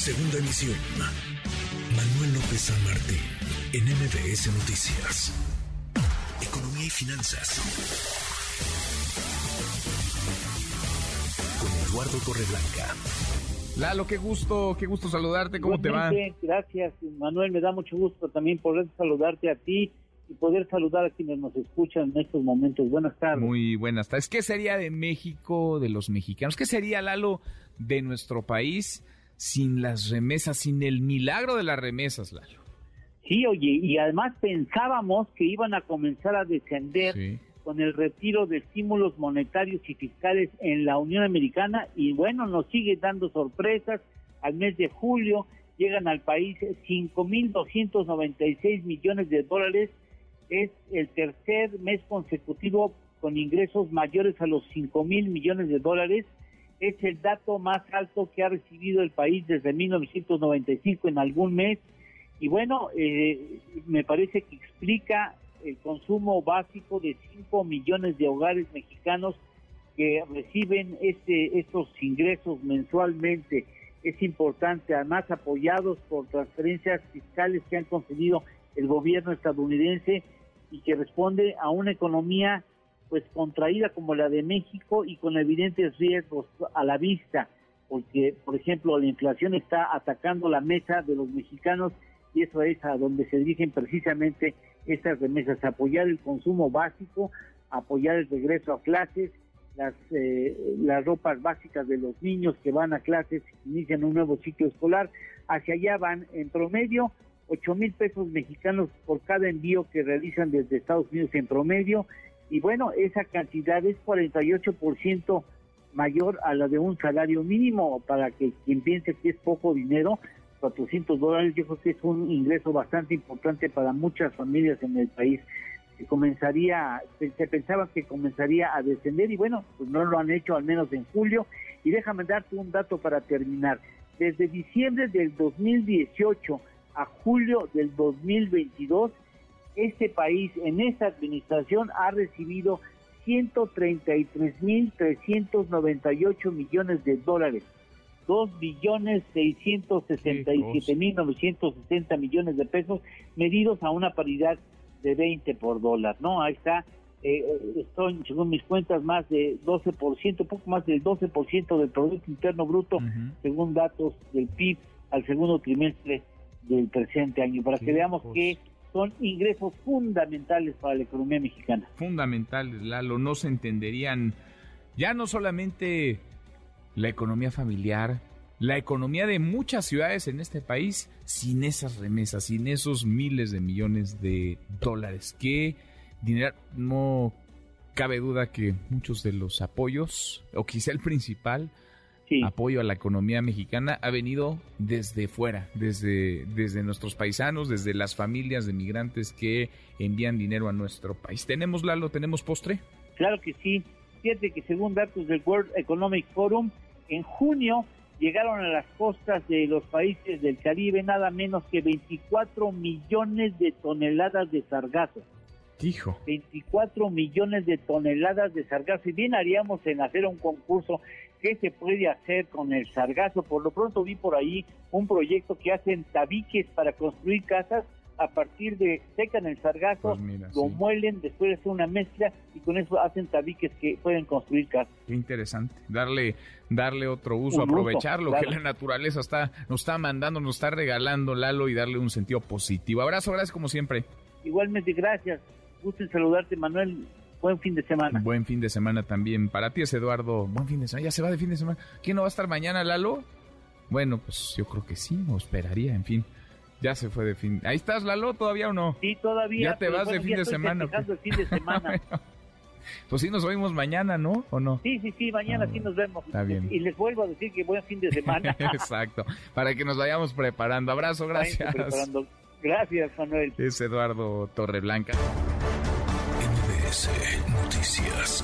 Segunda emisión. Manuel López San Martín, en MBS Noticias. Economía y finanzas. Con Eduardo Torreblanca. Lalo, qué gusto, qué gusto saludarte, ¿cómo te va? Gracias, Manuel, me da mucho gusto también poder saludarte a ti y poder saludar a quienes nos escuchan en estos momentos. Buenas tardes. Muy buenas tardes. ¿Qué sería de México, de los mexicanos? ¿Qué sería, Lalo, de nuestro país sin las remesas, sin el milagro de las remesas, Lalo? Sí, oye, y además pensábamos que iban a comenzar a descender con el retiro de estímulos monetarios y fiscales en la Unión Americana y bueno, nos sigue dando sorpresas. Al mes de julio llegan al país 5.296 millones de dólares es el tercer mes consecutivo con ingresos mayores a los 5 mil millones de dólares. Es el dato más alto que ha recibido el país desde 1995 en algún mes. Y bueno, eh, me parece que explica el consumo básico de 5 millones de hogares mexicanos que reciben este, estos ingresos mensualmente. Es importante, además apoyados por transferencias fiscales que han concedido el gobierno estadounidense y que responde a una economía pues contraída como la de México y con evidentes riesgos a la vista, porque por ejemplo la inflación está atacando la mesa de los mexicanos y eso es a donde se dirigen precisamente estas remesas, apoyar el consumo básico, apoyar el regreso a clases, las, eh, las ropas básicas de los niños que van a clases, inician un nuevo ciclo escolar, hacia allá van en promedio 8 mil pesos mexicanos por cada envío que realizan desde Estados Unidos en promedio. Y bueno, esa cantidad es 48% mayor a la de un salario mínimo. Para que quien piense que es poco dinero, 400 dólares, yo creo que es un ingreso bastante importante para muchas familias en el país. Se comenzaría, se pensaba que comenzaría a descender y bueno, pues no lo han hecho al menos en julio. Y déjame darte un dato para terminar. Desde diciembre del 2018 a julio del 2022, este país en esta administración ha recibido 133.398 millones de dólares, 2 billones 667 mil 960 millones de pesos, medidos a una paridad de 20 por dólar, ¿no? Ahí está, eh, estoy, según mis cuentas, más de 12%, poco más del 12% del Producto Interno Bruto, según datos del PIB al segundo trimestre del presente año, para que veamos que son ingresos fundamentales para la economía mexicana. Fundamentales, Lalo, no se entenderían ya no solamente la economía familiar, la economía de muchas ciudades en este país sin esas remesas, sin esos miles de millones de dólares. Que dinero, no cabe duda que muchos de los apoyos, o quizá el principal, apoyo a la economía mexicana ha venido desde fuera, desde, desde nuestros paisanos, desde las familias de migrantes que envían dinero a nuestro país. ¿Tenemos, Lalo, tenemos postre? Claro que sí. Fíjate que según datos del World Economic Forum, en junio llegaron a las costas de los países del Caribe nada menos que 24 millones de toneladas de sargazo. Hijo. 24 millones de toneladas de sargazo. Y bien haríamos en hacer un concurso qué se puede hacer con el sargazo. Por lo pronto vi por ahí un proyecto que hacen tabiques para construir casas a partir de secan el sargazo, pues lo muelen, después hacen una mezcla y con eso hacen tabiques que pueden construir casas. Qué interesante, darle darle otro uso, aprovechar lo que la naturaleza está nos está mandando, nos está regalando Lalo y darle un sentido positivo. Abrazo, gracias como siempre. Igualmente, gracias. Gusto en saludarte, Manuel. Buen fin de semana. Buen fin de semana también. Para ti es Eduardo. Buen fin de semana. Ya se va de fin de semana. ¿Quién no va a estar mañana, Lalo? Bueno, pues yo creo que sí, o esperaría, en fin. Ya se fue de fin. ¿Ahí estás, Lalo, todavía o no? Sí, todavía. Ya te vas de fin de semana. el fin de semana. pues sí nos oímos mañana, ¿no? ¿O no? Sí, sí, sí, mañana sí ah, nos vemos. Está bien. Y les vuelvo a decir que buen fin de semana. Exacto. Para que nos vayamos preparando. Abrazo, gracias. Gracias, Manuel. Es Eduardo Torreblanca. Noticias.